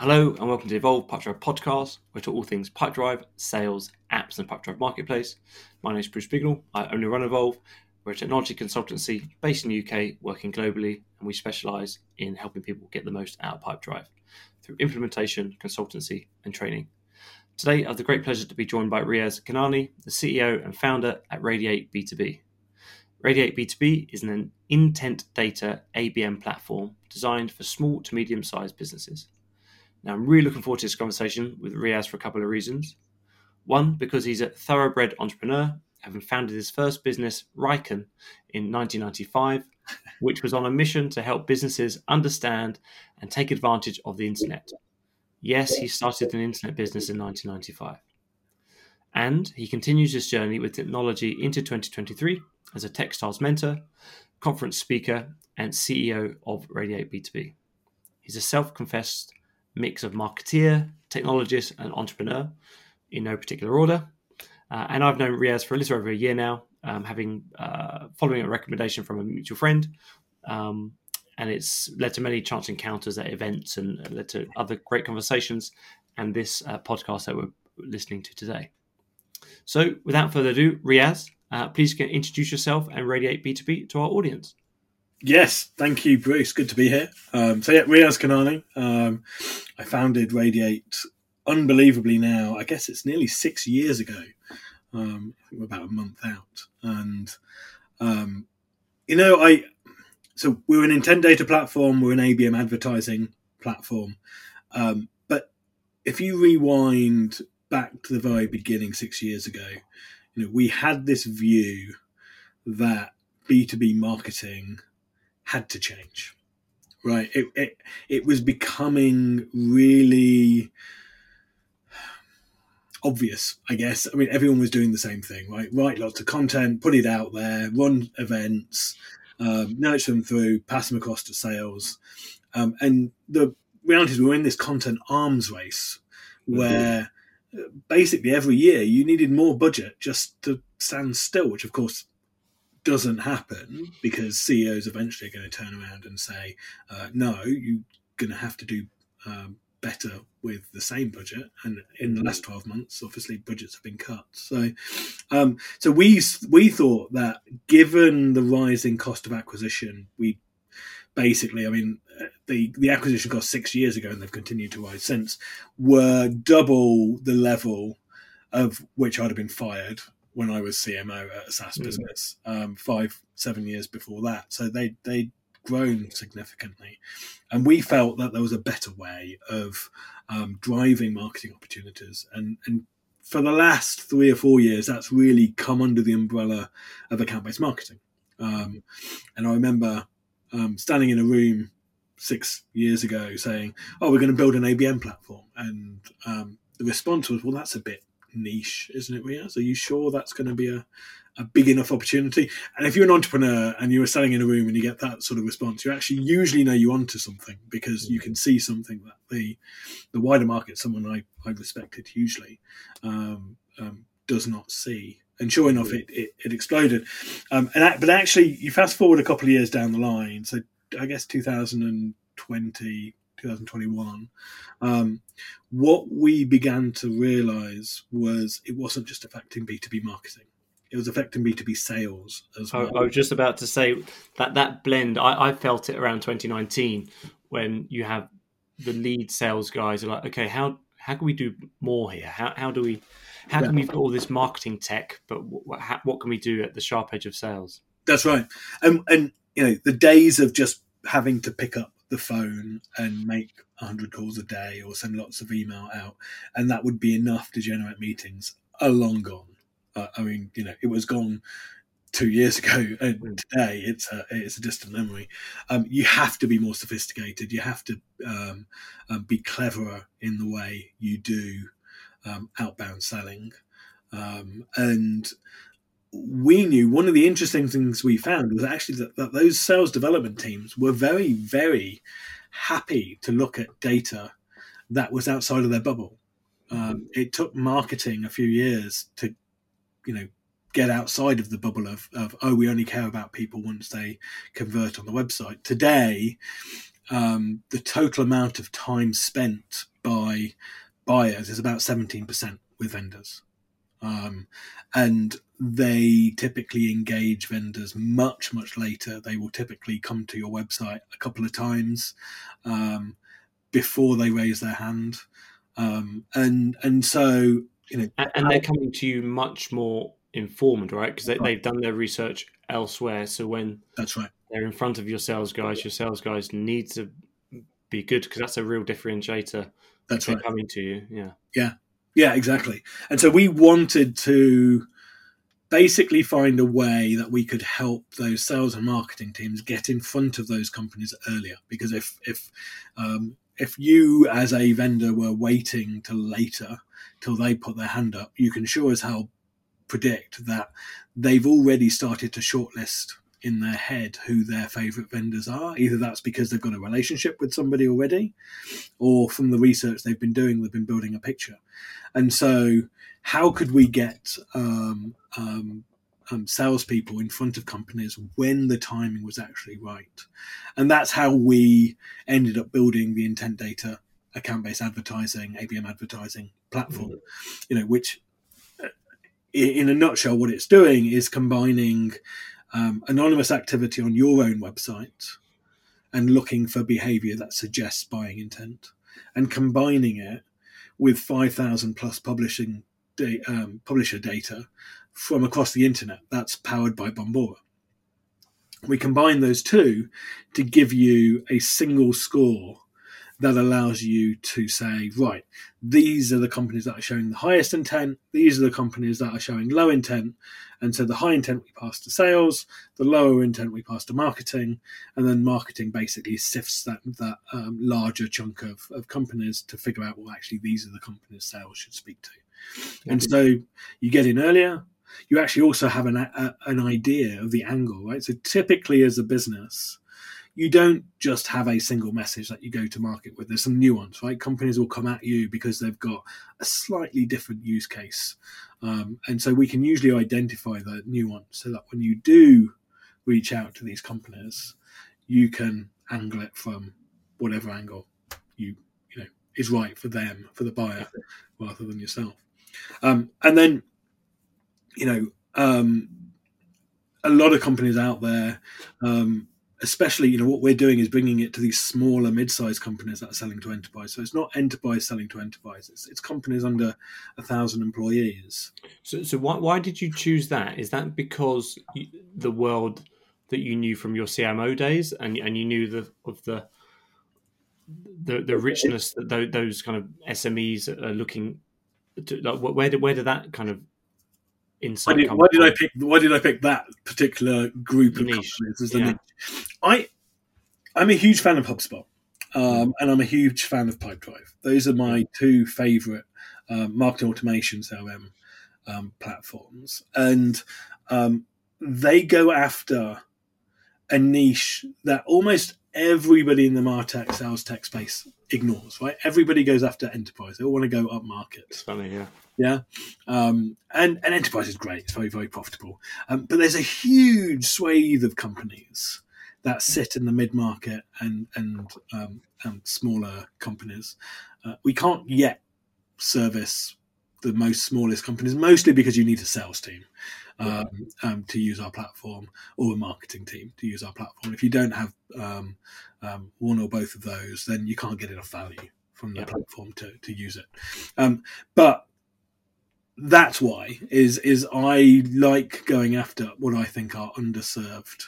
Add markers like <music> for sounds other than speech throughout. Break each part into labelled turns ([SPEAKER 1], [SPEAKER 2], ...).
[SPEAKER 1] Hello and welcome to Evolve Pipedrive podcast, where we talk all things Pipedrive, sales, apps, and Pipedrive marketplace. My name is Bruce Bignell. I only run Evolve. We're a technology consultancy based in the UK, working globally, and we specialise in helping people get the most out of Pipedrive through implementation, consultancy, and training. Today, I have the great pleasure to be joined by Riaz Kanani, the CEO and founder at Radiate B2B. Radiate B2B is an intent data ABM platform designed for small to medium sized businesses. Now, I'm really looking forward to this conversation with Riaz for a couple of reasons. One, because he's a thoroughbred entrepreneur, having founded his first business, Ryken, in 1995, <laughs> which was on a mission to help businesses understand and take advantage of the internet. Yes, he started an internet business in 1995. And he continues his journey with technology into 2023 as a Techstars mentor, conference speaker, and CEO of Radiate B2B. He's a self confessed mix of marketeer, technologist, and entrepreneur in no particular order. Uh, and I've known Riaz for a little over a year now, um, having uh, following a recommendation from a mutual friend. Um, and it's led to many chance encounters at events and led to other great conversations and this uh, podcast that we're listening to today. So, without further ado, Riaz, uh, please introduce yourself and Radiate B2B to our audience.
[SPEAKER 2] Yes, thank you, Bruce. Good to be here. Um, so yeah, Riaz Kanani. Um, I founded Radiate unbelievably now. I guess it's nearly six years ago. Um, I think we're about a month out, and um, you know, I so we're an intent data platform. We're an ABM advertising platform, um, but if you rewind back to the very beginning, six years ago, you know, we had this view that B two B marketing had to change right it, it it was becoming really obvious i guess i mean everyone was doing the same thing right write lots of content put it out there run events um, nurture them through pass them across to sales um, and the reality is we're in this content arms race mm-hmm. where mm-hmm. basically every year you needed more budget just to stand still which of course doesn't happen because CEOs eventually are going to turn around and say, uh, no, you're going to have to do um, better with the same budget. And in the last 12 months, obviously budgets have been cut. So, um, so we, we thought that given the rising cost of acquisition, we basically, I mean, the, the acquisition cost six years ago and they've continued to rise since were double the level of which I'd have been fired when I was CMO at a SaaS mm. business um, five, seven years before that. So they they'd grown significantly, and we felt that there was a better way of um, driving marketing opportunities. And and for the last three or four years, that's really come under the umbrella of account based marketing. Um, and I remember um, standing in a room six years ago saying, "Oh, we're going to build an ABM platform," and um, the response was, "Well, that's a bit niche, isn't it, Riaz? Are you sure that's going to be a, a big enough opportunity? And if you're an entrepreneur and you are selling in a room and you get that sort of response, you actually usually know you're onto something because you can see something that the the wider market, someone I, I respected hugely, um, um, does not see. And sure enough, it, it, it exploded. Um, and but actually, you fast forward a couple of years down the line, so I guess 2020, 2021, um, what we began to realize was it wasn't just affecting B2B marketing. It was affecting B2B sales as well.
[SPEAKER 1] I, I was just about to say that that blend, I, I felt it around 2019 when you have the lead sales guys are like, okay, how how can we do more here? How, how do we how can we put all this marketing tech, but what, how, what can we do at the sharp edge of sales?
[SPEAKER 2] That's right, and and you know the days of just having to pick up the phone and make 100 calls a day or send lots of email out, and that would be enough to generate meetings are long gone. Uh, I mean, you know, it was gone two years ago, <laughs> and mm. today it's a it's a distant memory. Um, you have to be more sophisticated. You have to um, um, be cleverer in the way you do um, outbound selling, um, and we knew one of the interesting things we found was actually that, that those sales development teams were very, very happy to look at data that was outside of their bubble. Um, it took marketing a few years to, you know, get outside of the bubble of, of oh, we only care about people once they convert on the website. Today, um, the total amount of time spent by buyers is about 17% with vendors. Um, and they typically engage vendors much, much later. They will typically come to your website a couple of times um, before they raise their hand. Um, and and so you know,
[SPEAKER 1] and, and, they're coming to you much more informed, right? Because they, have done their research elsewhere. So when
[SPEAKER 2] that's right,
[SPEAKER 1] they're in front of your sales guys. Your sales guys need to be good because that's a real differentiator.
[SPEAKER 2] That's right,
[SPEAKER 1] coming to you. Yeah,
[SPEAKER 2] yeah, yeah, exactly. And so we wanted to basically find a way that we could help those sales and marketing teams get in front of those companies earlier. Because if if um, if you as a vendor were waiting till later till they put their hand up, you can sure as hell predict that they've already started to shortlist in their head who their favorite vendors are. Either that's because they've got a relationship with somebody already, or from the research they've been doing, they've been building a picture. And so, how could we get um, um, um, salespeople in front of companies when the timing was actually right? And that's how we ended up building the intent data account based advertising, ABM advertising platform, mm-hmm. you know, which uh, in a nutshell, what it's doing is combining um, anonymous activity on your own website and looking for behavior that suggests buying intent and combining it with 5,000 plus publishing da- um, publisher data from across the internet that's powered by Bombora. We combine those two to give you a single score that allows you to say, right, these are the companies that are showing the highest intent, these are the companies that are showing low intent. And so the high intent we pass to sales, the lower intent we pass to marketing, and then marketing basically sifts that that um, larger chunk of, of companies to figure out, well, actually, these are the companies sales should speak to. And so you get in earlier, you actually also have an, a, an idea of the angle, right? So typically as a business, you don't just have a single message that you go to market with. There's some nuance, right? Companies will come at you because they've got a slightly different use case. Um, and so we can usually identify the nuance so that when you do reach out to these companies, you can angle it from whatever angle you you know is right for them, for the buyer, rather than yourself. Um, and then, you know, um, a lot of companies out there um, especially you know what we're doing is bringing it to these smaller mid-sized companies that are selling to enterprise. So it's not enterprise selling to enterprise. It's, it's companies under a thousand employees.
[SPEAKER 1] So, so why, why did you choose that? Is that because you, the world that you knew from your cmo days and, and you knew the of the the, the richness that those kind of smes are looking to like where did where did that kind of
[SPEAKER 2] insight. Why did, why did I pick? Why did I pick that particular group of niche. companies as the yeah. niche? I I'm a huge fan of HubSpot, um, and I'm a huge fan of Pipedrive. Those are my two favorite um, marketing automation CRM um, platforms, and um, they go after a niche that almost everybody in the Martech sales tech space ignores. Right? Everybody goes after enterprise. They all want to go up market.
[SPEAKER 1] It's funny, yeah.
[SPEAKER 2] Yeah, um, and and enterprise is great; it's very very profitable. Um, but there's a huge swathe of companies that sit in the mid market and and, um, and smaller companies. Uh, we can't yet service the most smallest companies, mostly because you need a sales team um, um, to use our platform or a marketing team to use our platform. If you don't have um, um one or both of those, then you can't get enough value from the yeah. platform to, to use it. Um, but that's why is is I like going after what I think are underserved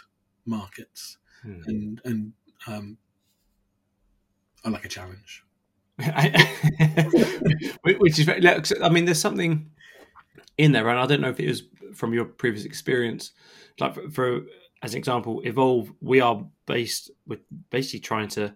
[SPEAKER 2] markets, hmm. and and um, I like a challenge. <laughs>
[SPEAKER 1] Which is, I mean, there's something in there, and I don't know if it was from your previous experience. Like for, for as an example, evolve, we are based, we're basically trying to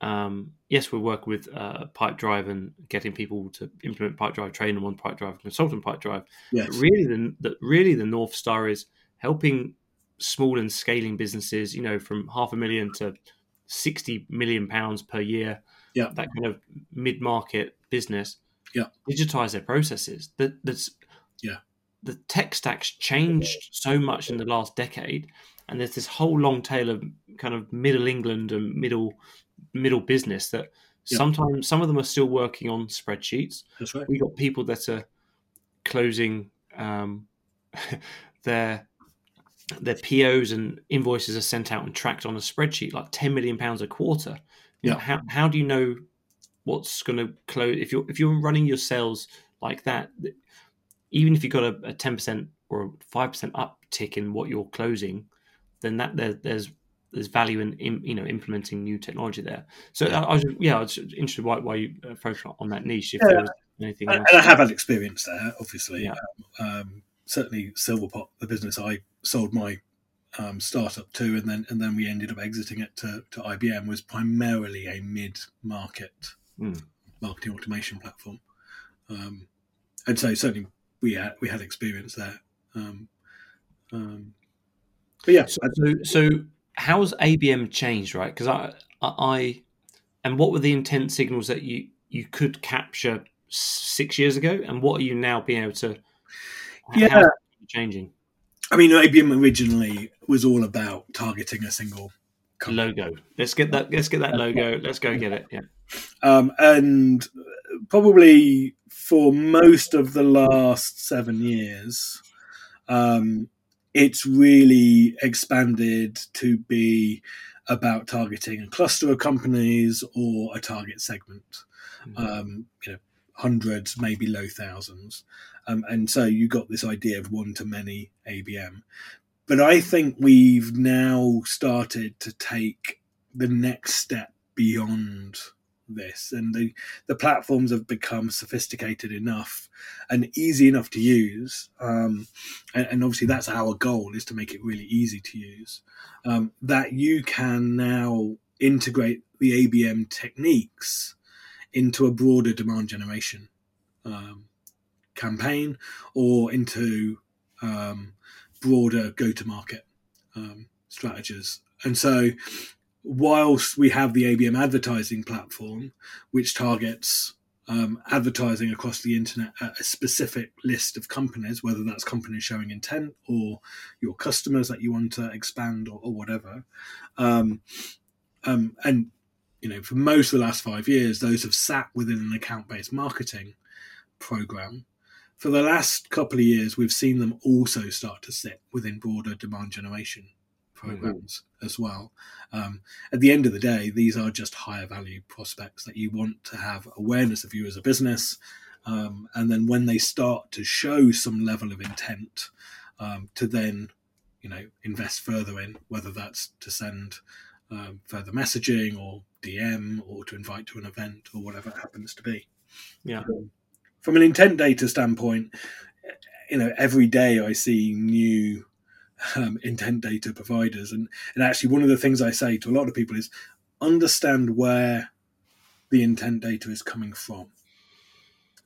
[SPEAKER 1] um, yes, we work with uh, Pipedrive and getting people to implement Pipedrive, train them on Pipedrive, consultant Pipedrive. Yes. But really, the, the really the north star is helping small and scaling businesses. You know, from half a million to sixty million pounds per year.
[SPEAKER 2] Yeah,
[SPEAKER 1] that kind of mid market business.
[SPEAKER 2] Yeah,
[SPEAKER 1] digitize their processes. That that's
[SPEAKER 2] yeah.
[SPEAKER 1] The tech stack's changed so much in the last decade, and there's this whole long tail of kind of middle England and middle middle business that
[SPEAKER 2] Yep.
[SPEAKER 1] Sometimes some of them are still working on spreadsheets.
[SPEAKER 2] That's right.
[SPEAKER 1] We got people that are closing um, <laughs> their their POs and invoices are sent out and tracked on a spreadsheet, like ten million pounds a quarter. You know,
[SPEAKER 2] Yeah.
[SPEAKER 1] how how do you know what's going to close if you're if you're running your sales like that? Even if you've got a ten percent or a five percent uptick in what you're closing, then that there, there's there's value in, in you know implementing new technology there. So I, I was yeah, I was interested why why you focus on that niche if
[SPEAKER 2] Yeah.
[SPEAKER 1] there was anything
[SPEAKER 2] And,
[SPEAKER 1] else.
[SPEAKER 2] and I have had experience there, obviously.
[SPEAKER 1] Yeah.
[SPEAKER 2] Um, um, certainly, Silverpop, the business I sold my um, startup to, and then and then we ended up exiting it to, to IBM, was primarily a mid-market
[SPEAKER 1] Mm.
[SPEAKER 2] marketing automation platform. Um, and so certainly we had we had experience there. Um, um, but yeah,
[SPEAKER 1] So, so, how's ABM changed, right? Because I, I, I, and what were the intent signals that you you could capture six years ago, and what are you now being able to?
[SPEAKER 2] Yeah.
[SPEAKER 1] changing
[SPEAKER 2] I mean, ABM originally was all about targeting a single company.
[SPEAKER 1] logo. Let's get that. Let's get that logo. Let's go get it. Yeah.
[SPEAKER 2] Um, and probably for most of the last seven years, um, it's really expanded to be about targeting a cluster of companies or a target segment. Um, you know, hundreds, maybe low thousands, um, and so you got this idea of one to many ABM. But I think we've now started to take the next step beyond this and the, the platforms have become sophisticated enough and easy enough to use um, and, and obviously that's our goal is to make it really easy to use um, that you can now integrate the abm techniques into a broader demand generation um, campaign or into um, broader go-to-market um, strategies. And so whilst we have the ABM advertising platform, which targets um, advertising across the internet at a specific list of companies, whether that's companies showing intent or your customers that you want to expand or, or whatever. Um, um, and you know, for most of the last five years, those have sat within an account-based marketing program. For the last couple of years, we've seen them also start to sit within broader demand generation programs as well. Um, at the end of the day, these are just higher value prospects that you want to have awareness of you as a business. Um, and then when they start to show some level of intent, um, to then, you know, invest further in, whether that's to send um, further messaging or DM or to invite to an event or whatever it happens to be.
[SPEAKER 1] Yeah.
[SPEAKER 2] Um, from an intent data standpoint, you know, every day I see new um, intent data providers. And, and actually, one of the things I say to a lot of people is understand where the intent data is coming from.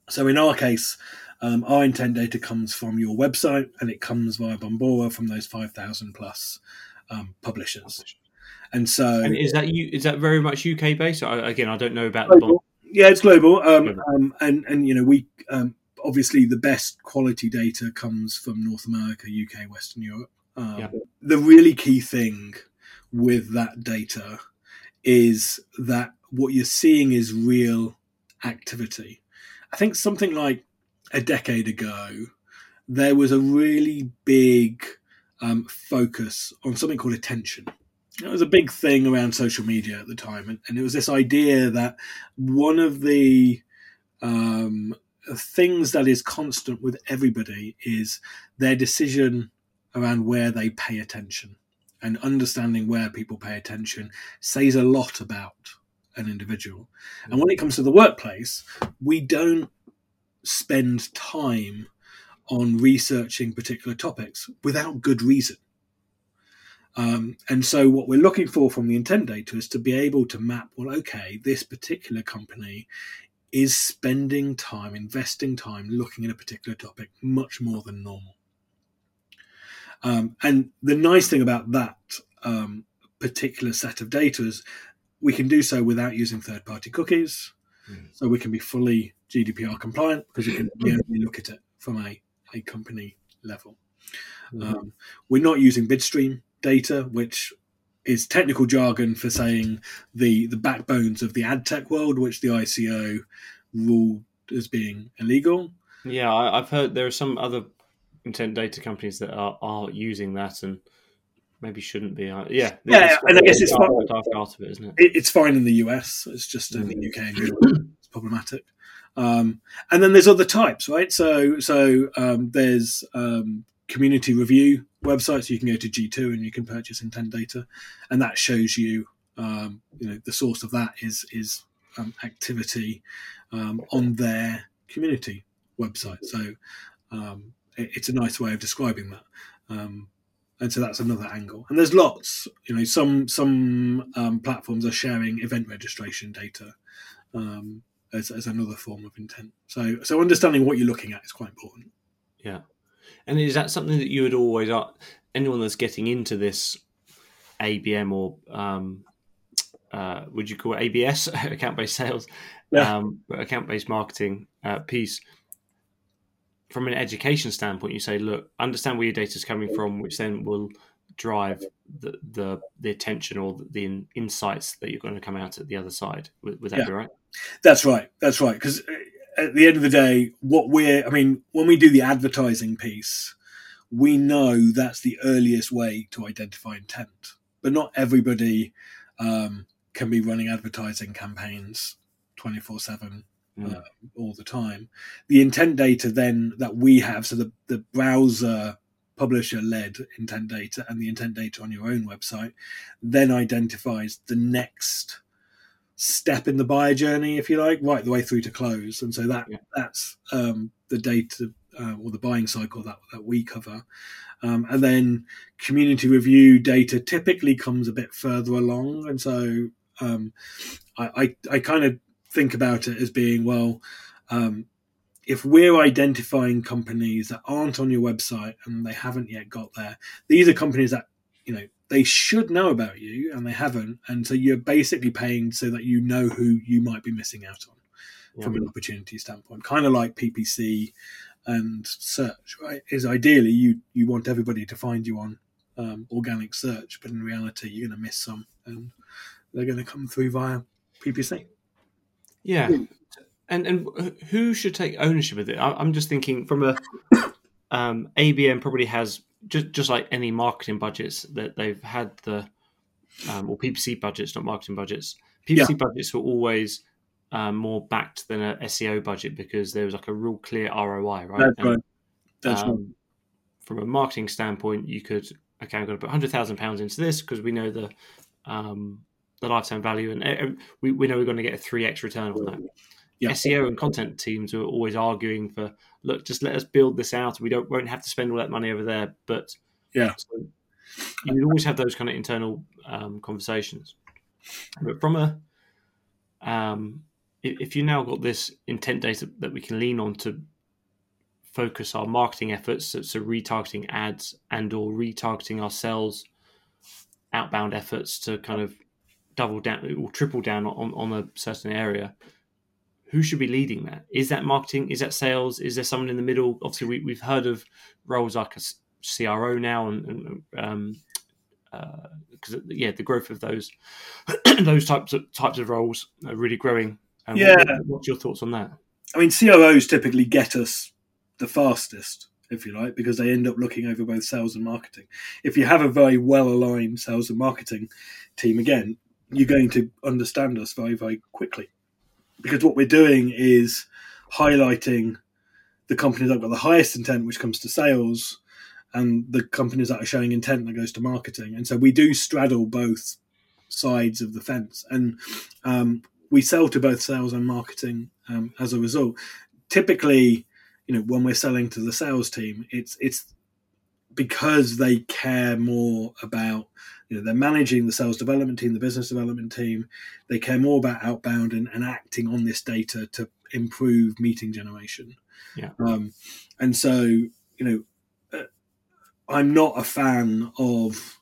[SPEAKER 2] So, in our case, um, our intent data comes from your website and it comes via Bombora from those 5,000 plus um, publishers. And so,
[SPEAKER 1] And is that you? Is that very much UK based? I, again, I don't know about the
[SPEAKER 2] global. Yeah, it's global. Um,
[SPEAKER 1] Global.
[SPEAKER 2] um, and and you know we um, obviously the best quality data comes from North America, UK, Western Europe. Um,
[SPEAKER 1] Yeah.
[SPEAKER 2] The really key thing with that data is that what you're seeing is real activity. I think something like a decade ago, there was a really big um, focus on something called attention. It was a big thing around social media at the time, and, and it was this idea that one of the um, things that is constant with everybody is their decision around where they pay attention. And understanding where people pay attention says a lot about an individual. And when it comes to the workplace, we don't spend time on researching particular topics without good reason. Um, and so, what we're looking for from the intent data is to be able to map well, okay, this particular company is spending time, investing time looking at a particular topic much more than normal. Um, and the nice thing about that um, particular set of data is we can do so without using third party cookies.
[SPEAKER 1] Mm.
[SPEAKER 2] So we can be fully GDPR compliant because we can <clears throat> only look at it from a, a company level.
[SPEAKER 1] Mhm.
[SPEAKER 2] Um, we're not using Bidstream data, which is technical jargon for saying the the backbones of the ad tech world, which the ICO ruled as being illegal.
[SPEAKER 1] Yeah, I, I've heard there are some other intent data companies that are, are using that and maybe shouldn't be. Uh, yeah,
[SPEAKER 2] yeah, and I guess it's fine.
[SPEAKER 1] Part of it, isn't it?
[SPEAKER 2] it? It's fine in the US. It's just in the UK and <coughs> it's problematic. Um, and then there's other types, right? So so um, there's um, community review websites. You can go to G2 and you can purchase intent data, and that shows you, um, you know, the source of that is is um, activity um, on their community website. So um, it's a nice way of describing that. Um, and so that's another angle. And there's lots. You know, some some um, platforms are sharing event registration data as, as another form of intent. So so understanding what you're looking at is quite important.
[SPEAKER 1] Yeah. And is that something that you would always anyone that's getting into this ABM or um, uh, would you call it ABS <laughs> account based sales, yeah. um, account based marketing uh, piece? From an education standpoint, you say, look, understand where your data is coming from, which then will drive the, the the attention or the, the insights that you're going to come out at the other side. Would, would that yeah. be right?
[SPEAKER 2] That's right. That's right. Because uh, at the end of the day, what we're, I mean, when we do the advertising piece, we know that's the earliest way to identify intent. But not everybody um, can be running advertising campaigns 24 7 mm. uh, all the time. The intent data then that we have, so the, the browser publisher led intent data and the intent data on your own website, then identifies the next step in the buyer journey, if you like, right the way through to close. And so that yeah. that's um, the data uh, or the buying cycle that, that we cover. Um, and then community review data typically comes a bit further along. And so um, I, I, I, kind of think about it as being, well, um, if we're identifying companies that aren't on your website and they haven't yet got there, these are companies that, you know, they should know about you and they haven't. And so you're basically paying so that you know who you might be missing out on yeah. from an opportunity standpoint, kind of like PPC and search, right? Is ideally you you want everybody to find you on um, organic search, but in reality you're going to miss some, and they're going to come through via PPC.
[SPEAKER 1] Yeah, and and who should take ownership of it? I, am just thinking from a um, ABM probably has just just like any marketing budgets that they've had the um, or PPC budgets, not marketing budgets. PPC yeah. budgets were always um, more backed than a SEO budget because there was like a real clear ROI, right?
[SPEAKER 2] That's and, right. That's um, right.
[SPEAKER 1] From a marketing standpoint, you could okay, I'm going to put hundred thousand pounds into this because we know the um, the lifetime value, and uh, we, we know we're going to get a three x return on that. Yeah. SEO and content teams are always arguing for look, just let us build this out. We don't won't have to spend all that money over there, but
[SPEAKER 2] yeah,
[SPEAKER 1] so you always have those kind of internal um, conversations. But from a um, if you now got this intent data that we can lean on to focus our marketing efforts, so, so retargeting ads and or retargeting ourselves outbound efforts to kind of double down or triple down on, on a certain area, who should be leading that? Is that marketing? Is that sales? Is there someone in the middle? Obviously, we, we've heard of roles like a CRO now, and, and um, because uh, yeah, the growth of those <clears throat> those types of types of roles are really growing
[SPEAKER 2] um, yeah. What,
[SPEAKER 1] what's your thoughts on that?
[SPEAKER 2] I mean, CROs typically get us the fastest, if you like, because they end up looking over both sales and marketing. If you have a very well aligned sales and marketing team, again, you're going to understand us very, very quickly. Because what we're doing is highlighting the companies that have got the highest intent, which comes to sales, and the companies that are showing intent that goes to marketing. And so we do straddle both sides of the fence. And um, we sell to both sales and marketing um, as a result. Typically, you know, when we're selling to the sales team, it's it's because they care more about you know they're managing the sales development team, the business development team. They care more about outbound and, and acting on this data to improve meeting generation.
[SPEAKER 1] Yeah.
[SPEAKER 2] Um, and so you know, uh, I'm not a fan of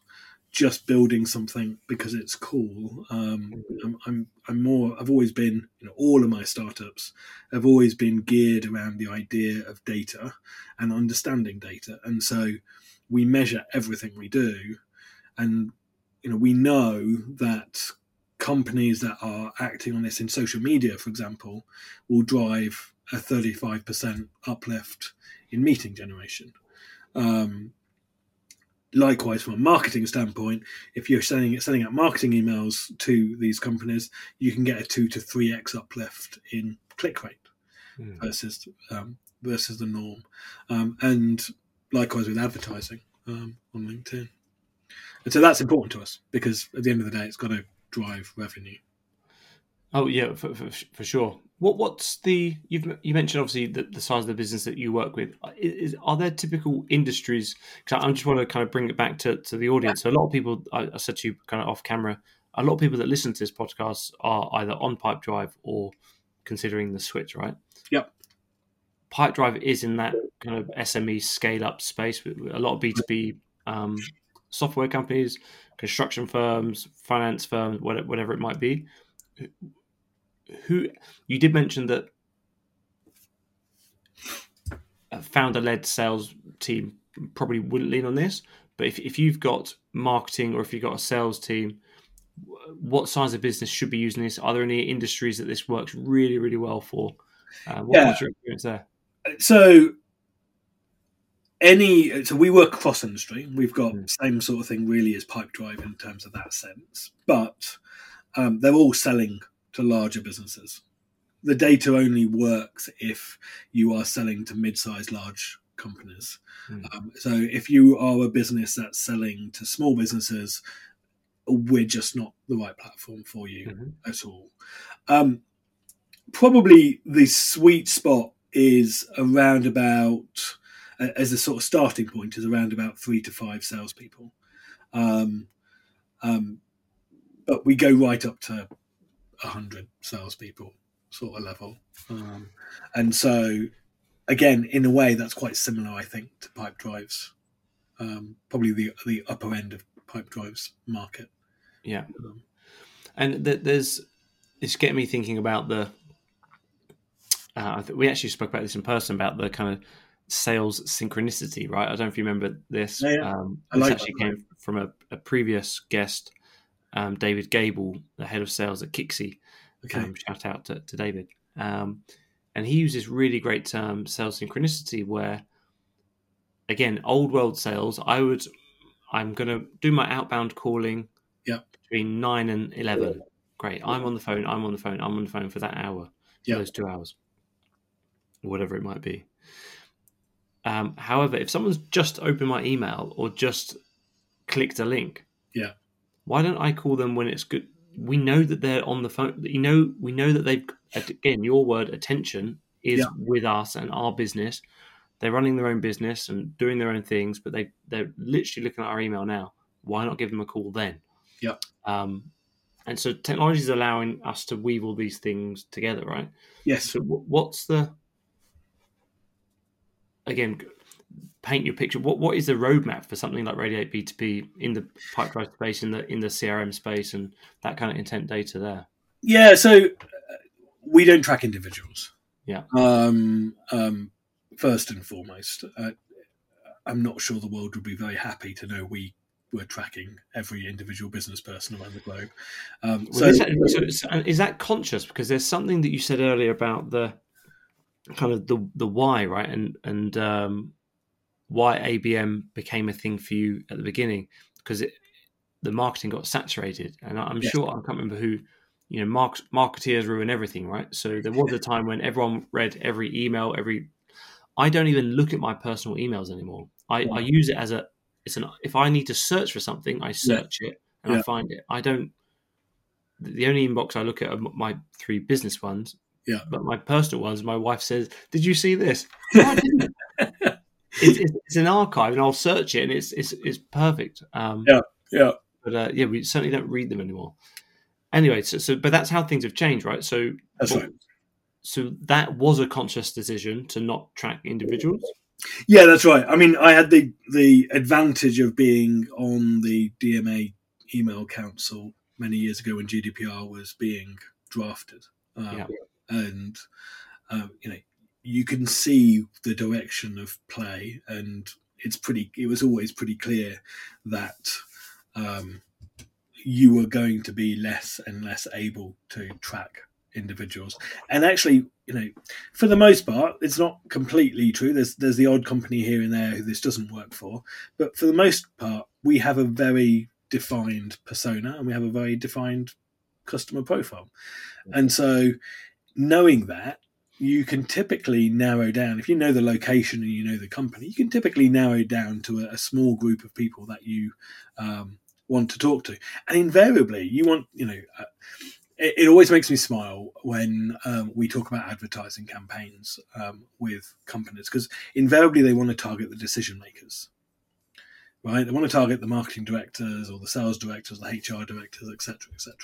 [SPEAKER 2] just building something because it's cool. Um, I'm, I'm, I'm more. I've always been. You know, all of my startups have always been geared around the idea of data and understanding data, and so we measure everything we do, and you know, we know that companies that are acting on this in social media, for example, will drive a 35% uplift in meeting generation. Um, likewise, from a marketing standpoint, if you're sending sending out marketing emails to these companies, you can get a two to three x uplift in click rate mm. versus um, versus the norm, um, and likewise with advertising um, on LinkedIn. And so that's important to us because at the end of the day, it's got to drive revenue.
[SPEAKER 1] Oh yeah, for, for, for sure. What what's the you've you mentioned obviously the, the size of the business that you work with. Is, are there typical industries? Because I just want to kind of bring it back to, to the audience. So a lot of people, I, I said to you kind of off camera, a lot of people that listen to this podcast are either on Pipedrive or considering the switch, right?
[SPEAKER 2] Yep.
[SPEAKER 1] Pipedrive is in that kind of SME scale up space with a lot of B two B um, software companies, construction firms, finance firms, whatever it might be who you did mention that a founder-led sales team probably wouldn't lean on this, but if, if you've got marketing or if you've got a sales team, what size of business should be using this? Are there any industries that this works really, really well for? Uh, what,
[SPEAKER 2] yeah.
[SPEAKER 1] What's your experience there?
[SPEAKER 2] So, any so we work cross industry. We've got mm. same sort of thing really as Pipedrive in terms of that sense, but um, they're all selling to larger businesses. The data only works if you are selling to mid-sized large companies. Mm. Um, so if you are a business that's selling to small businesses, we're just not the right platform for you mm-hmm. at all. Um, probably the sweet spot is around about as a sort of starting point is around about three to five salespeople. Um, um, but we go right up to 100 salespeople sort of level. Um, and so, again, in a way, that's quite similar, I think, to Pipedrive's. Um, probably the the upper end of Pipedrive's market.
[SPEAKER 1] Yeah, um, and th- there's it's getting me thinking about the. Uh, we actually spoke about this in person about the kind of sales synchronicity, right? I don't know if you remember this.
[SPEAKER 2] Yeah, yeah. Um,
[SPEAKER 1] this like actually that, came from a, a previous guest um, David Gable, the head of sales at Kixi. Okay. Um, shout out to, to David. Um, and he uses really great term, sales synchronicity, where again, old world sales, I would, I'm going to do my outbound calling
[SPEAKER 2] yeah.
[SPEAKER 1] between nine and 11. Great. I'm on the phone. I'm on the phone. I'm on the phone for that hour,
[SPEAKER 2] yeah.
[SPEAKER 1] those two hours, whatever it might be. Um, however, if someone's just opened my email or just clicked a link,
[SPEAKER 2] yeah,
[SPEAKER 1] why don't I call them when it's good? We know that they're on the phone. You know, we know that they've again your word attention is yeah. with us and our business. They're running their own business and doing their own things, but they they're literally looking at our email now. Why not give them a call then?
[SPEAKER 2] Yeah.
[SPEAKER 1] Um, and so technology is allowing us to weave all these things together, right?
[SPEAKER 2] Yes.
[SPEAKER 1] So what's the again? paint your picture. What what is the roadmap for something like Radiate B2B in the Pipedrive space, in the in the CRM space, and that kind of intent data there?
[SPEAKER 2] Yeah, so uh, we don't track individuals.
[SPEAKER 1] Yeah.
[SPEAKER 2] Um, um, first and foremost, uh, I'm not sure the world would be very happy to know we were tracking every individual business person around the globe. Um, so,
[SPEAKER 1] is that, so, is that conscious? Because there's something that you said earlier about the kind of the the why, right? And and um, why ABM became a thing for you at the beginning because it the marketing got saturated, and I'm yes. sure I can't remember who. You know, mark, marketeers ruin everything, right? So there was a <laughs> time when everyone read every email, every. I don't even look at my personal emails anymore. I, I use it as a. It's an. If I need to search for something, I search yeah. it and yeah. I find it. I don't. The only inbox I look at are my three business ones.
[SPEAKER 2] Yeah.
[SPEAKER 1] But my personal ones, my wife says, "Did you see this?" <laughs> No, it's, it's, it's, an archive, and I'll search it, and it's it's, it's perfect. Um,
[SPEAKER 2] yeah, yeah.
[SPEAKER 1] But uh, yeah, we certainly don't read them anymore. Anyway, so, so but that's how things have changed, right? So
[SPEAKER 2] that's right.
[SPEAKER 1] So that was a conscious decision to not track individuals.
[SPEAKER 2] Yeah, that's right. I mean, I had the the advantage of being on the DMA email council many years ago when GDPR was being drafted, um, yeah. And um, you know you can see the direction of play, and it's pretty. It was always pretty clear that um, you were going to be less and less able to track individuals. And actually, you know, for the most part, it's not completely true. There's there's the odd company here and there who this doesn't work for, but for the most part, we have a very defined persona and we have a very defined customer profile. And so, knowing that, you can typically narrow down if you know the location and you know the company. You can typically narrow down to a, a small group of people that you um, want to talk to, and invariably, you want you know. Uh, it, it always makes me smile when um, we talk about advertising campaigns um, with companies because invariably they want to target the decision makers, right? They want to target the marketing directors or the sales directors, the HR directors, etc., etc.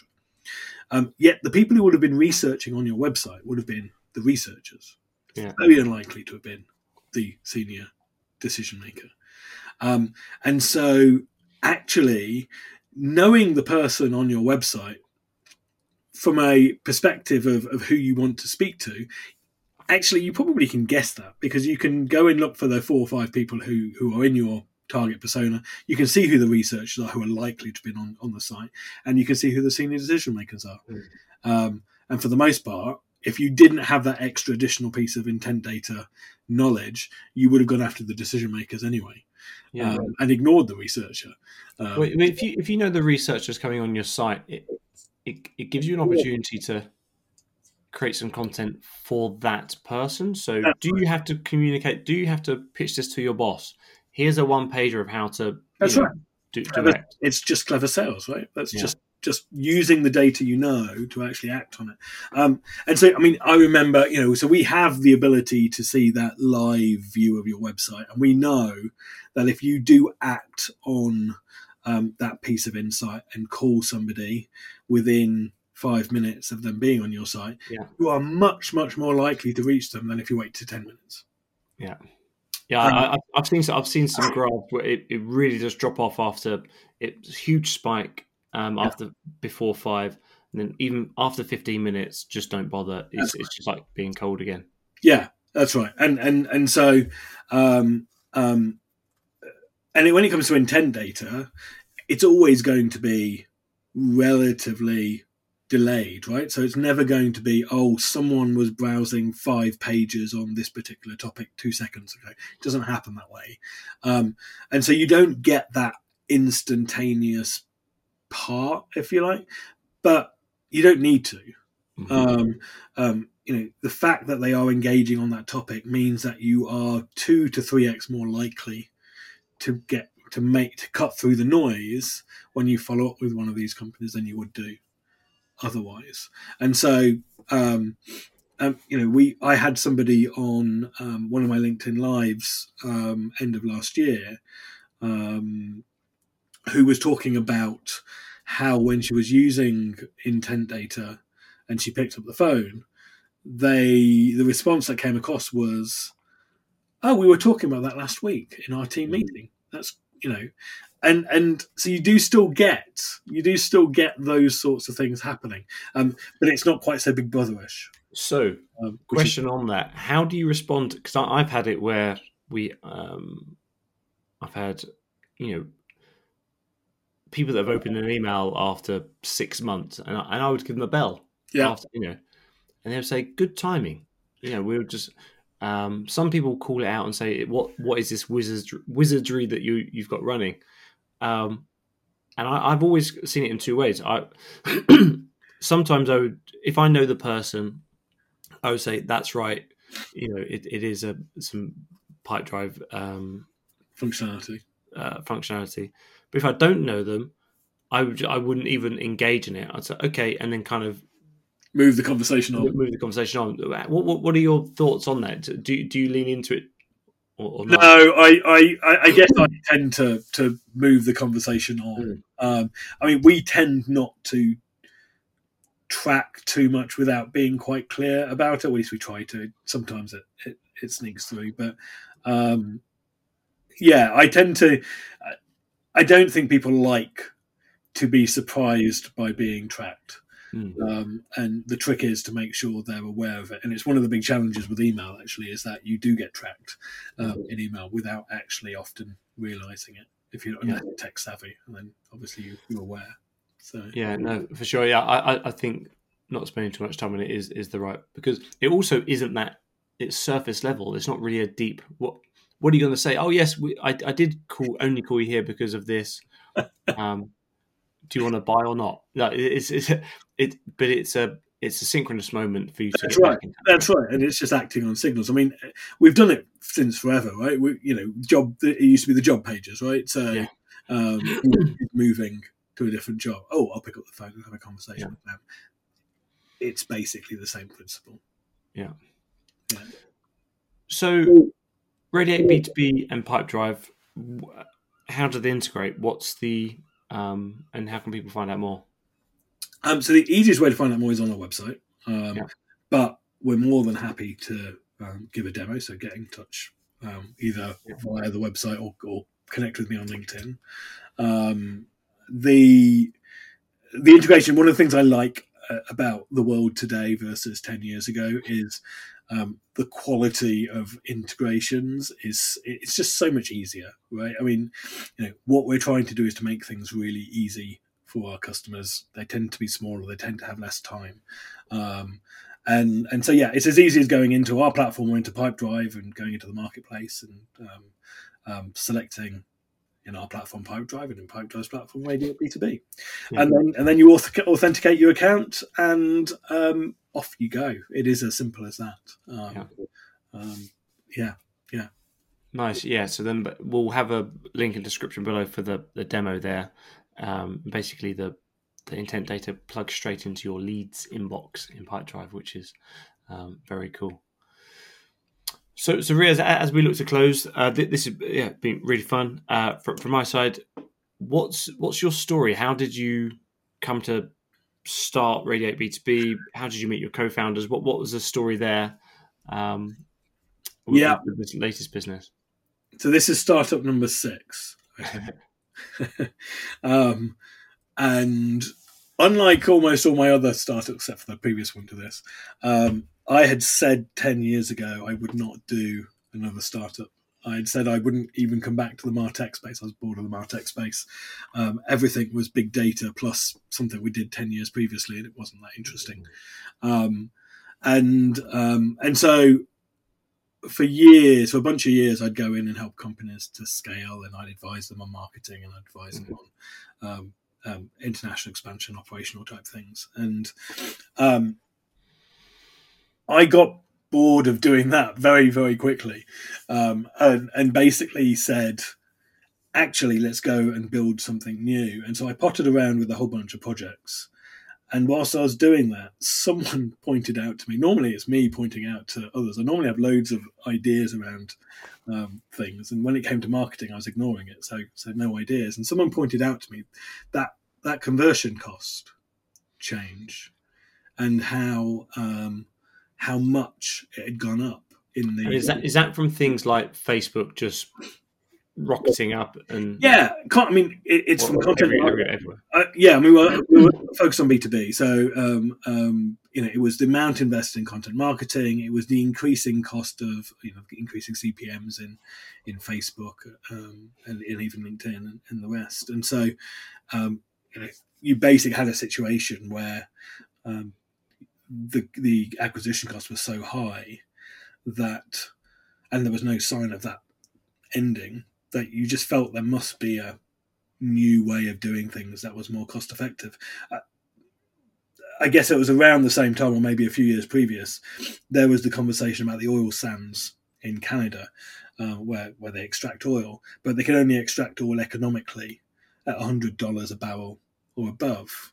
[SPEAKER 2] Um, yet the people who would have been researching on your website would have been the researchers.
[SPEAKER 1] Yeah.
[SPEAKER 2] Very unlikely to have been the senior decision maker. Um, and so, actually, knowing the person on your website from a perspective of, of who you want to speak to, actually, you probably can guess that because you can go and look for the four or five people who, who are in your target persona. You can see who the researchers are who are likely to be on, on the site, and you can see who the senior decision makers are.
[SPEAKER 1] Mm.
[SPEAKER 2] Um, and for the most part, if you didn't have that extra additional piece of intent data knowledge, you would have gone after the decision makers anyway,
[SPEAKER 1] Yeah.
[SPEAKER 2] um, and ignored the researcher. Um,
[SPEAKER 1] if you if you know the researchers coming on your site, it, it it gives you an opportunity to create some content for that person. So,
[SPEAKER 2] That's
[SPEAKER 1] do you have to communicate? Do you have to pitch this to your boss? Here's a one pager of how to. you
[SPEAKER 2] That's
[SPEAKER 1] know,
[SPEAKER 2] right.
[SPEAKER 1] Do, direct.
[SPEAKER 2] it's just clever sales, right? That's
[SPEAKER 1] Yeah.
[SPEAKER 2] just just using the data you know to actually act on it. Um, and so, I mean, I remember, you know, so we have the ability to see that live view of your website, and we know that if you do act on um, that piece of insight and call somebody within five minutes of them being on your site,
[SPEAKER 1] Yeah.
[SPEAKER 2] you are much much more likely to reach them than if you wait to ten minutes.
[SPEAKER 1] Yeah,
[SPEAKER 2] Um,
[SPEAKER 1] I, I've seen I've seen some graphs where it, it really does drop off after it's huge spike um, after before five, and then even after fifteen minutes, just don't bother. It's, it's just like being cold again.
[SPEAKER 2] Yeah, that's right. And and and so, um, um, and it- when it comes to intent data, it's always going to be relatively delayed, right? So it's never going to be, oh, someone was browsing five pages on this particular topic two seconds ago. It doesn't happen that way. Um, and so you don't get that instantaneous part, if you like, but you don't need to
[SPEAKER 1] Mhm.
[SPEAKER 2] um, um, you know, the fact that they are engaging on that topic means that you are two to three x more likely to get to make to cut through the noise when you follow up with one of these companies than you would do otherwise. And so, um, um, you know, we I had somebody on um, one of my LinkedIn lives um, end of last year um, who was talking about how when she was using intent data and she picked up the phone, they the response that came across was, "Oh, we were talking about that last week in our team meeting." That's you know, and and so you do still get you do still get those sorts of things happening, um, but it's not quite so big brotherish.
[SPEAKER 1] So,
[SPEAKER 2] Um, which is-
[SPEAKER 1] question on that: How do you respond? Because I've had it where we, um, I've had, you know, people that have opened an email after six months, and I, and I would give them a bell.
[SPEAKER 2] Yeah.
[SPEAKER 1] After, you know, and they would say, "Good timing." You know, we would just. Um, some people call it out and say, "What what is this wizardry, wizardry that you you've got running?" Um, and I, I've always seen it in two ways. I <clears throat> sometimes I would, if I know the person, I would say that's right. You know, it, it is a some Pipedrive um,
[SPEAKER 2] functionality.
[SPEAKER 1] uh, functionality. But if I don't know them, I would I wouldn't even engage in it. I'd say okay, and then kind of
[SPEAKER 2] Move the conversation on.
[SPEAKER 1] move the conversation on. What, what what are your thoughts on that? Do do you lean into it or, or
[SPEAKER 2] No? I, I, I- guess I tend to to move the conversation on. Um, I mean, we tend not to track too much without being quite clear about it. At least we try to. Sometimes it it, it sneaks through, but um, yeah, I tend to. I don't think people like to be surprised by being tracked.
[SPEAKER 1] Hmm.
[SPEAKER 2] Um, and the trick is to make sure they're aware of it. And it's one of the big challenges with email, actually, is that you do get tracked um, in email without actually often realizing it. If you're
[SPEAKER 1] Yeah.
[SPEAKER 2] not tech savvy, and then obviously you, you're aware. So
[SPEAKER 1] Yeah, no, for sure. Yeah, I, I- I think not spending too much time on it is is the right because it also isn't that it's surface level. It's not really a deep. What What are you going to say? Oh yes, we, I I did call only call you here because of this. <laughs> Um, do you want to buy or not? No, it- it's it's it, but it's a it's a synchronous moment for you to.
[SPEAKER 2] That's right. That's right, and it's just acting on signals. I mean, we've done it since forever, right? We, you know, job. It used to be the job pages, right? So,
[SPEAKER 1] Yeah.
[SPEAKER 2] um, <clears throat> moving to a different job. Oh, I'll pick up the phone and have a conversation
[SPEAKER 1] Yeah.
[SPEAKER 2] with them. It's basically the same principle. Yeah. yeah.
[SPEAKER 1] So, Radiate B two B and Pipedrive, w- how do they integrate? What's the um, and how can people find out more?
[SPEAKER 2] Um, so the easiest way to find out more is on our website. Um,
[SPEAKER 1] Yeah.
[SPEAKER 2] But we're more than happy to um, give a demo. So get in touch um, either
[SPEAKER 1] Yeah.
[SPEAKER 2] via the website or, or connect with me on LinkedIn. Um, the the integration. One of the things I like uh, about the world today versus ten years ago is um, the quality of integrations is it's just so much easier, right? I mean, you know, what we're trying to do is to make things really easy for our customers. They tend to be smaller. They tend to have less time. Um, and and so yeah, it's as easy as going into our platform or into Pipedrive and going into the marketplace and um, um, selecting in our platform Pipedrive and in Pipedrive's platform Radiate B two B,
[SPEAKER 1] Yeah.
[SPEAKER 2] and then and then you authenticate your account and um, off you go. It is as simple as that. Um,
[SPEAKER 1] Yeah.
[SPEAKER 2] um, yeah.
[SPEAKER 1] Nice, yeah. So then but we'll have a link in description below for the, the demo there. Um, basically, the the intent data plugs straight into your leads inbox in Pipedrive, which is um, very cool. So, so Riaz, as we look to close, uh, this has yeah, been really fun. Uh, from, from my side, what's what's your story? How did you come to start Radiate B two B? How did you meet your co-founders? What what was the story there? Um,
[SPEAKER 2] Yeah.
[SPEAKER 1] this latest business.
[SPEAKER 2] So this is startup number six. <laughs> um, and unlike almost all my other startups, except for the previous one to this, um, I had said 10 years ago I would not do another startup. I had said I wouldn't even come back to the Martech space. I was bored of the Martech space. Um, everything was big data plus something we did 10 years previously, and it wasn't that interesting. Um, and um, and so for years, for a bunch of years, I'd go in and help companies to scale, and I'd advise them on marketing, and I'd advise them on um, um, international expansion, operational type things. And um, I got bored of doing that very, very quickly, um, and, and basically said, "Actually, let's go and build something new." And so I potted around with a whole bunch of projects. And whilst I was doing that, someone <laughs> pointed out to me. Normally, it's me pointing out to others. I normally have loads of ideas around um, things, and when it came to marketing, I was ignoring it. So, so no ideas. And someone pointed out to me that that conversion cost change and how um, how much it had gone up in the
[SPEAKER 1] And is that is that from things like Facebook just rocketing up and
[SPEAKER 2] yeah. Can't, I mean, it, it's
[SPEAKER 1] Well,
[SPEAKER 2] from content.
[SPEAKER 1] every- every-
[SPEAKER 2] Uh, yeah, I mean, we were, we were focused on B two B, so um, um, you know, it was the amount invested in content marketing. It was the increasing cost of you know increasing CPMS in in Facebook um, and, and even LinkedIn and, and the rest. And so, um, you know, you basically had a situation where um, the the acquisition cost was so high that, and there was no sign of that ending. That you just felt there must be a new way of doing things that was more cost effective. I, I guess it was around the same time, or maybe a few years previous, there was the conversation about the oil sands in Canada, uh, where where they extract oil, but they can only extract oil economically at hundred dollars a barrel or above.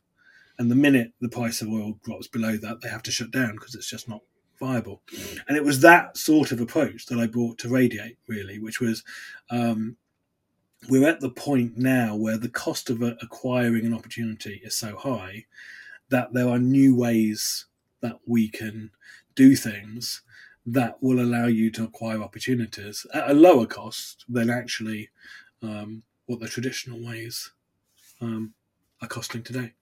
[SPEAKER 2] And the minute the price of oil drops below that, they have to shut down because it's just not viable. And it was that sort of approach that I brought to Radiate, really, which was um, we're at the point now where the cost of uh, acquiring an opportunity is so high that there are new ways that we can do things that will allow you to acquire opportunities at a lower cost than actually um, what the traditional ways um, are costing today.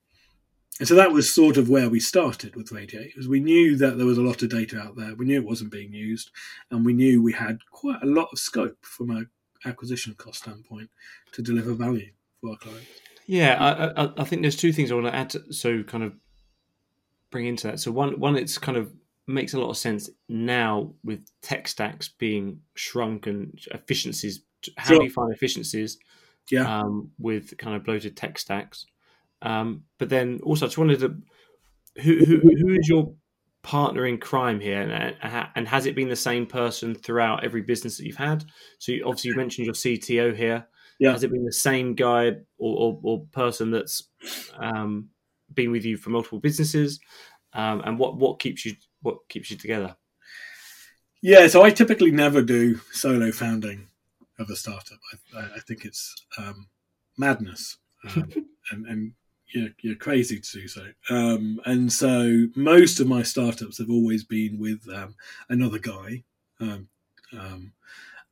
[SPEAKER 2] And so that was sort of where we started with Radiate, because we knew that there was a lot of data out there. We knew it wasn't being used, and we knew we had quite a lot of scope from a acquisition cost standpoint to deliver value for our clients.
[SPEAKER 1] Yeah, I, I, I think there's two things I want to add. To, so kind of bring into that. So one, one, it's kind of makes a lot of sense now with tech stacks being shrunk and efficiencies. How
[SPEAKER 2] Sure.
[SPEAKER 1] do you find efficiencies
[SPEAKER 2] Yeah.
[SPEAKER 1] um, with kind of bloated tech stacks? Um, but then also, I just wanted to who who, who is your partner in crime here, and, and and has it been the same person throughout every business that you've had? So you, obviously, you mentioned your CTO here.
[SPEAKER 2] Yeah.
[SPEAKER 1] Has it been the same guy or, or, or person that's um, been with you for multiple businesses? Um, and what, what keeps you what keeps you together?
[SPEAKER 2] Yeah, so I typically never do solo founding of a startup. I, I, I think it's um, madness, um, and, and you're, you're crazy to do so. Um, and so most of my startups have always been with um, another guy, um, um,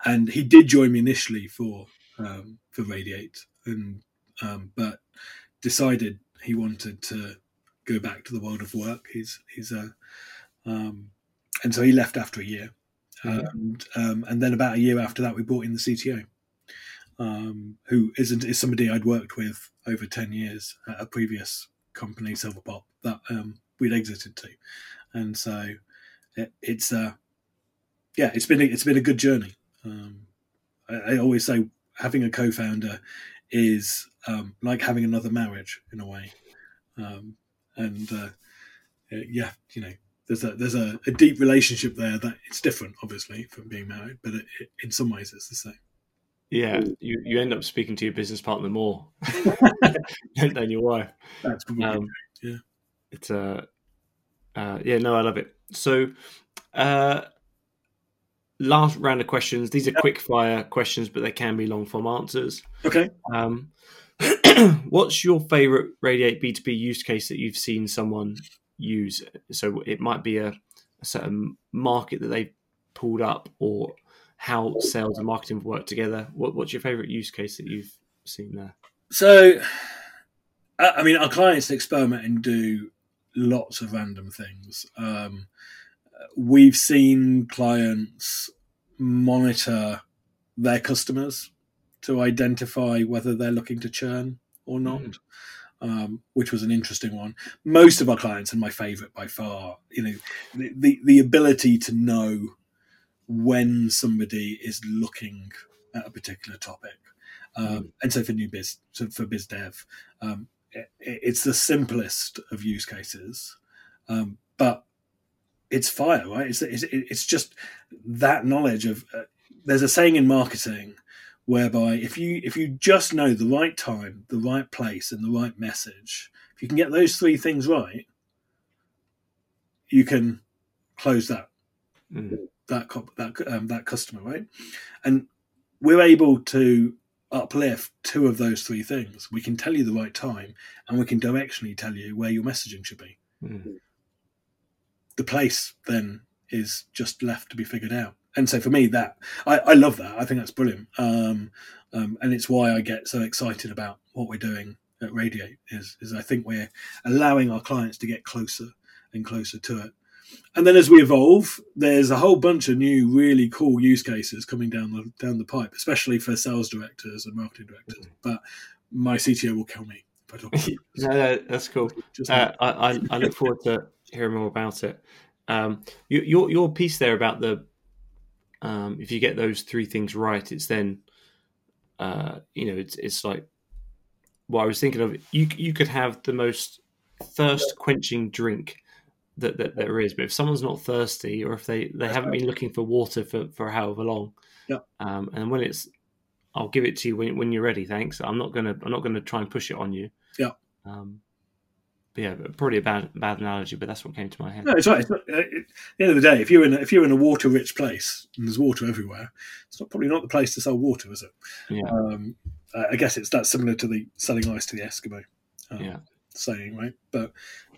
[SPEAKER 2] and he did join me initially for um, for Radiate, and um, but decided he wanted to go back to the world of work. He's he's a um, and so he left after a year
[SPEAKER 1] Mhm.
[SPEAKER 2] and um, and then about a year after that, we brought in the CTO, um, who isn't is somebody I'd worked with over ten years at a previous company, Silverpop, that um, we'd exited to, and so it, it's uh, yeah, it's been a, it's been a good journey. Um, I, I always say having a co-founder is um, like having another marriage in a way, um, and uh, yeah, you know, there's a there's a, a deep relationship there that it's different, obviously, from being married, but it, it, in some ways it's the same.
[SPEAKER 1] Yeah, you, you end up speaking to your business partner more <laughs> <laughs> than your wife.
[SPEAKER 2] That's
[SPEAKER 1] Um,
[SPEAKER 2] yeah.
[SPEAKER 1] It's a uh, uh, yeah, no, I love it. So, uh, last round of questions. These are
[SPEAKER 2] Yep.
[SPEAKER 1] quick fire questions, but they can be long form answers.
[SPEAKER 2] okay.
[SPEAKER 1] Um, <clears throat> what's your favorite Radiate B2B use case that you've seen someone use? So it might be a, a certain market that they've pulled up or how sales and marketing work together. What, what's your favorite use case that you've seen there?
[SPEAKER 2] So, I mean, our clients experiment and do lots of random things. Um, we've seen clients monitor their customers to identify whether they're looking to churn or not.
[SPEAKER 1] Mm.
[SPEAKER 2] Um, which was an interesting one. Most of our clients, and my favourite by far, you know, the, the the ability to know when somebody is looking at a particular topic, um, and so for new biz, so for biz dev, um, it, it's the simplest of use cases, um, but it's fire, right? It's it's, it's just that knowledge of. Uh, there's a saying in marketing whereby if you if you just know the right time, the right place, and the right message, if you can get those three things right, you can close that
[SPEAKER 1] Mm.
[SPEAKER 2] That cop- that um, that customer, right? And we're able to uplift two of those three things. We can tell you the right time, and we can directionally tell you where your messaging should be.
[SPEAKER 1] Mm.
[SPEAKER 2] The place then is just left to be figured out. And so for me, that I, I love that. I think that's brilliant, um, um, and it's why I get so excited about what we're doing at Radiate. Is is I think we're allowing our clients to get closer and closer to it. And then as we evolve, there's a whole bunch of new, really cool use cases coming down the down the pipe, especially for sales directors and marketing directors. But my CTO will kill me if I talk about.
[SPEAKER 1] No, no, that's cool. Uh, I, I, look forward to hearing more about it. Um, you, your your piece there about the um, if you get those three things right, it's then uh, you know it's it's like what I was thinking of. You you could have the most thirst quenching drink that, that there is, but if someone's not thirsty or if they, they haven't been looking for water for for however long,
[SPEAKER 2] Yeah.
[SPEAKER 1] um, and when it's I'll give it to you when when you're ready. Thanks. I'm not gonna I'm not gonna try and push it on you.
[SPEAKER 2] Yeah.
[SPEAKER 1] Um, but yeah, probably a bad bad analogy, but that's what came to my head.
[SPEAKER 2] No, it's right. It's not, uh, it, at the end of the day, if you're in a, if you're in a water rich place and there's water everywhere, it's not probably not the place to sell water, is it?
[SPEAKER 1] Yeah.
[SPEAKER 2] Um, I I guess it's that's similar to the selling ice to the Eskimo. Um,
[SPEAKER 1] Yeah.
[SPEAKER 2] Saying right, but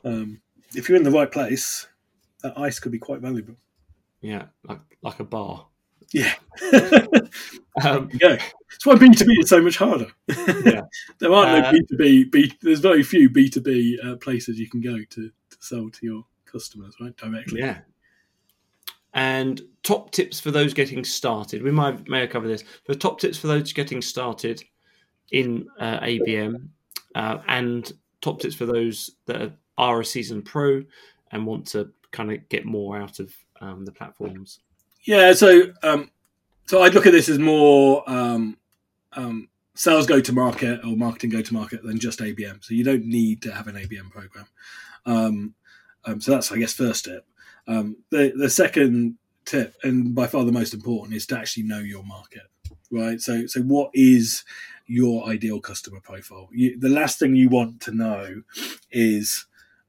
[SPEAKER 2] um, if you're in the right place, that ice could be quite valuable.
[SPEAKER 1] Yeah, like like a bar.
[SPEAKER 2] Yeah. <laughs>
[SPEAKER 1] Um,
[SPEAKER 2] go. That's why B two B is so much harder.
[SPEAKER 1] Yeah. <laughs>
[SPEAKER 2] there aren't
[SPEAKER 1] Uh,
[SPEAKER 2] no B two B. B. There's very few B two B uh, places you can go to, to sell to your customers, right? Directly.
[SPEAKER 1] yeah. And top tips for those getting started. We might may have covered this, but top tips for those getting started in uh, ABM. uh, and top tips for those that are a seasoned pro and want to kind of get more out of um, the platforms.
[SPEAKER 2] Yeah, so um, so I'd look at this as more um, um, sales go to market or marketing go to market than just ABM. So you don't need to have an ABM program. Um, um, so that's, I guess, first tip. Um, the the second tip, and by far the most important, is to actually know your market. Right. So so what is your ideal customer profile? You, the last thing you want to know is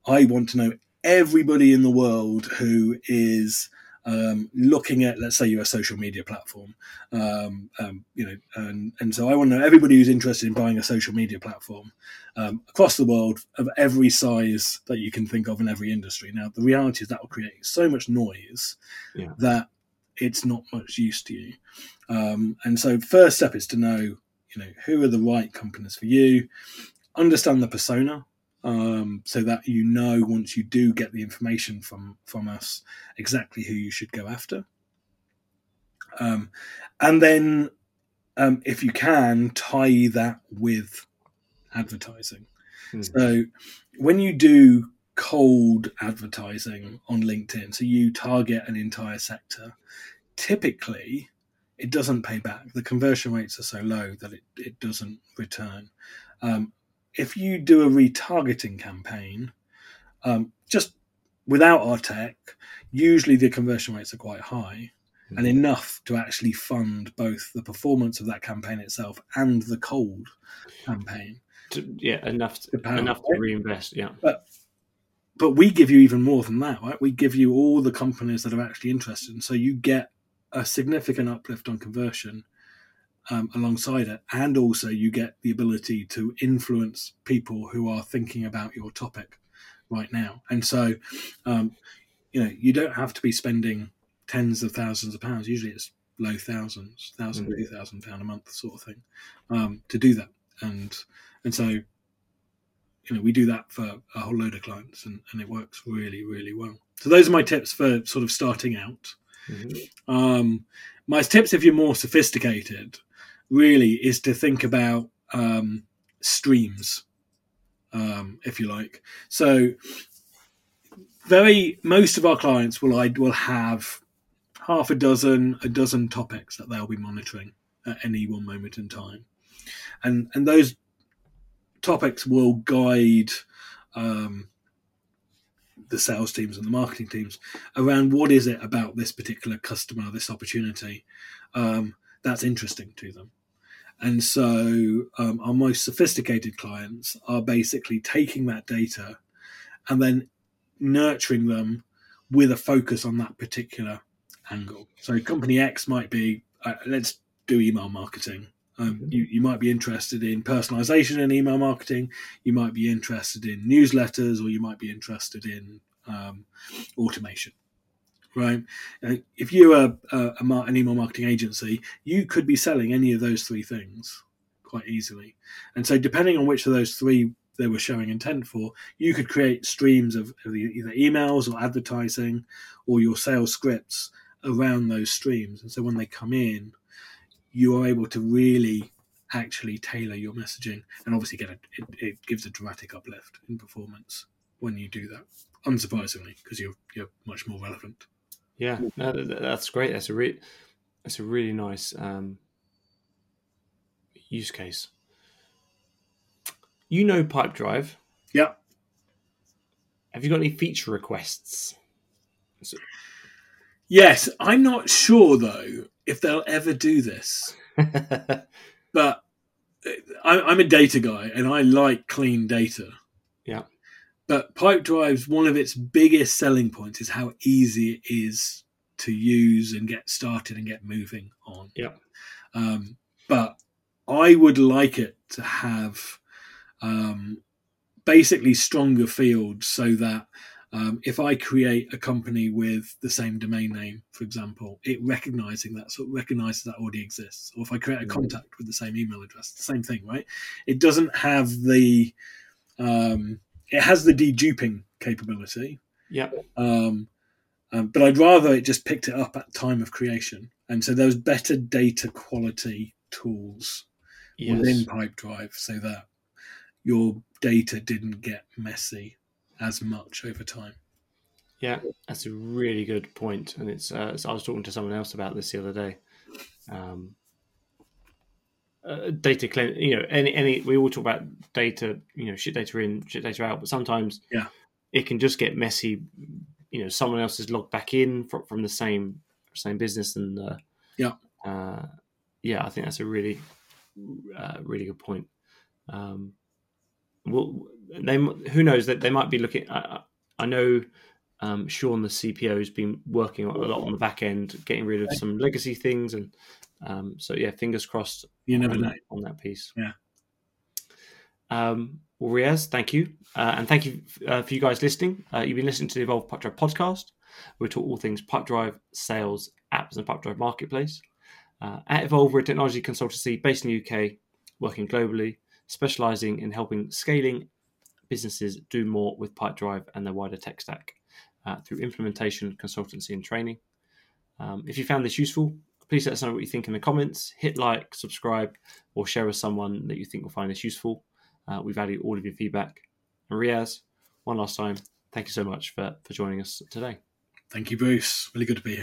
[SPEAKER 2] I want to know everybody in the world who is um, looking at, let's say, you're a social media platform, um, um, you know, and, and so I want to know everybody who's interested in buying a social media platform um, across the world of every size that you can think of in every industry. Now, the reality is that will create so much noise yeah. that it's not much use to you. Um, and so, first step is to know, you know, who are the right companies for you, understand the persona um, so that you know once you do get the information from from us exactly who you should go after. Um, and then, um, if you can, tie that with advertising. Mm. So when you do cold advertising on LinkedIn, so you target an entire sector, typically it doesn't pay back. The conversion rates are so low that it, it doesn't return. Um, if you do a retargeting campaign, um, just without our tech, usually the conversion rates are quite high mm-hmm. and enough to actually fund both the performance of that campaign itself and the cold campaign.
[SPEAKER 1] To, yeah, enough to, enough to reinvest. Yeah,
[SPEAKER 2] but but we give you even more than that, right? We give you all the companies that are actually interested, and so you get a significant uplift on conversion um, alongside it, and also you get the ability to influence people who are thinking about your topic right now. And so, um, you know, you don't have to be spending tens of thousands of pounds. Usually, it's low thousands, thousand, mm-hmm. two thousand pound a month sort of thing um, to do that. And and so, you know, we do that for a whole load of clients, and, and it works really, really well. So those are my tips for sort of starting out. Mm-hmm. Um, my tips if you're more sophisticated really is to think about um, streams, um, if you like. So, very most of our clients will I will have half a dozen, a dozen topics that they'll be monitoring at any one moment in time, and and those topics will guide. Um, the sales teams and the marketing teams around what is it about this particular customer, this opportunity, um, that's interesting to them. And so um, our most sophisticated clients are basically taking that data and then nurturing them with a focus on that particular angle. So company X might be, uh, let's do email marketing. Um, mm-hmm. you, you might be interested in personalization in email marketing. You might be interested in newsletters, or you might be interested in um, automation right? Uh, if you're a, a, an email marketing agency, you could be selling any of those three things quite easily. And so, depending on which of those three they were showing intent for, you could create streams of, of either emails or advertising or your sales scripts around those streams. And so, when they come in, you are able to really actually tailor your messaging and obviously get a, it, it gives a dramatic uplift in performance when you do that unsurprisingly because you're you're much more relevant
[SPEAKER 1] yeah, no, that's great. That's a re- that's a really nice um, use case. You know Pipedrive.
[SPEAKER 2] Yeah.
[SPEAKER 1] Have you got any feature requests?
[SPEAKER 2] Yes, I'm not sure though if they'll ever do this. <laughs> but I'm a data guy and I like clean data. But Pipedrive's one of its biggest selling points is how easy it is to use and get started and get moving on.
[SPEAKER 1] Yeah.
[SPEAKER 2] Um, but I would like it to have um, basically stronger fields so that um, if I create a company with the same domain name, for example, it recognizing that sort of recognizes that already exists. Or if I create a mm. contact with the same email address, the same thing, right? It doesn't have the um, it has the deduping capability.
[SPEAKER 1] Yeah.
[SPEAKER 2] Um, um, but I'd rather it just picked it up at time of creation, and so there's better data quality tools yes. within Pipedrive, so that your data didn't get messy as much over time.
[SPEAKER 1] Yeah, that's a really good point, and it's. Uh, so I was talking to someone else about this the other day. Um, uh, data clean, you know, any any we all talk about data, you know, shit data in, shit data out, but sometimes
[SPEAKER 2] Yeah.
[SPEAKER 1] it can just get messy. You know, someone else is logged back in from, from the same same business, and uh,
[SPEAKER 2] Yeah.
[SPEAKER 1] uh, yeah, I think that's a really uh, really good point. Um, well, they who knows that they might be looking. I, I know um, Sean, the CPO, has been working a lot on the back end, getting rid of some legacy things, and um, so yeah, fingers crossed
[SPEAKER 2] You never
[SPEAKER 1] on,
[SPEAKER 2] know.
[SPEAKER 1] on that piece.
[SPEAKER 2] Yeah.
[SPEAKER 1] Um, well, Riaz, thank you, uh, and thank you uh, for you guys listening. Uh, you've been listening to the Evolve Pipedrive podcast. We talk all things Pipedrive, sales, apps, and Pipedrive marketplace. Uh, at Evolve, we're a technology consultancy based in the UK, working globally, specialising in helping scaling businesses do more with Pipedrive and their wider tech stack uh, through implementation, consultancy, and training. Um, if you found this useful, please let us know what you think in the comments. Hit like, subscribe, or share with someone that you think will find this useful. Uh, we value all of your feedback. And Riaz, one last time, thank you so much for, for joining us today.
[SPEAKER 2] Thank you, Bruce. Really good to be here.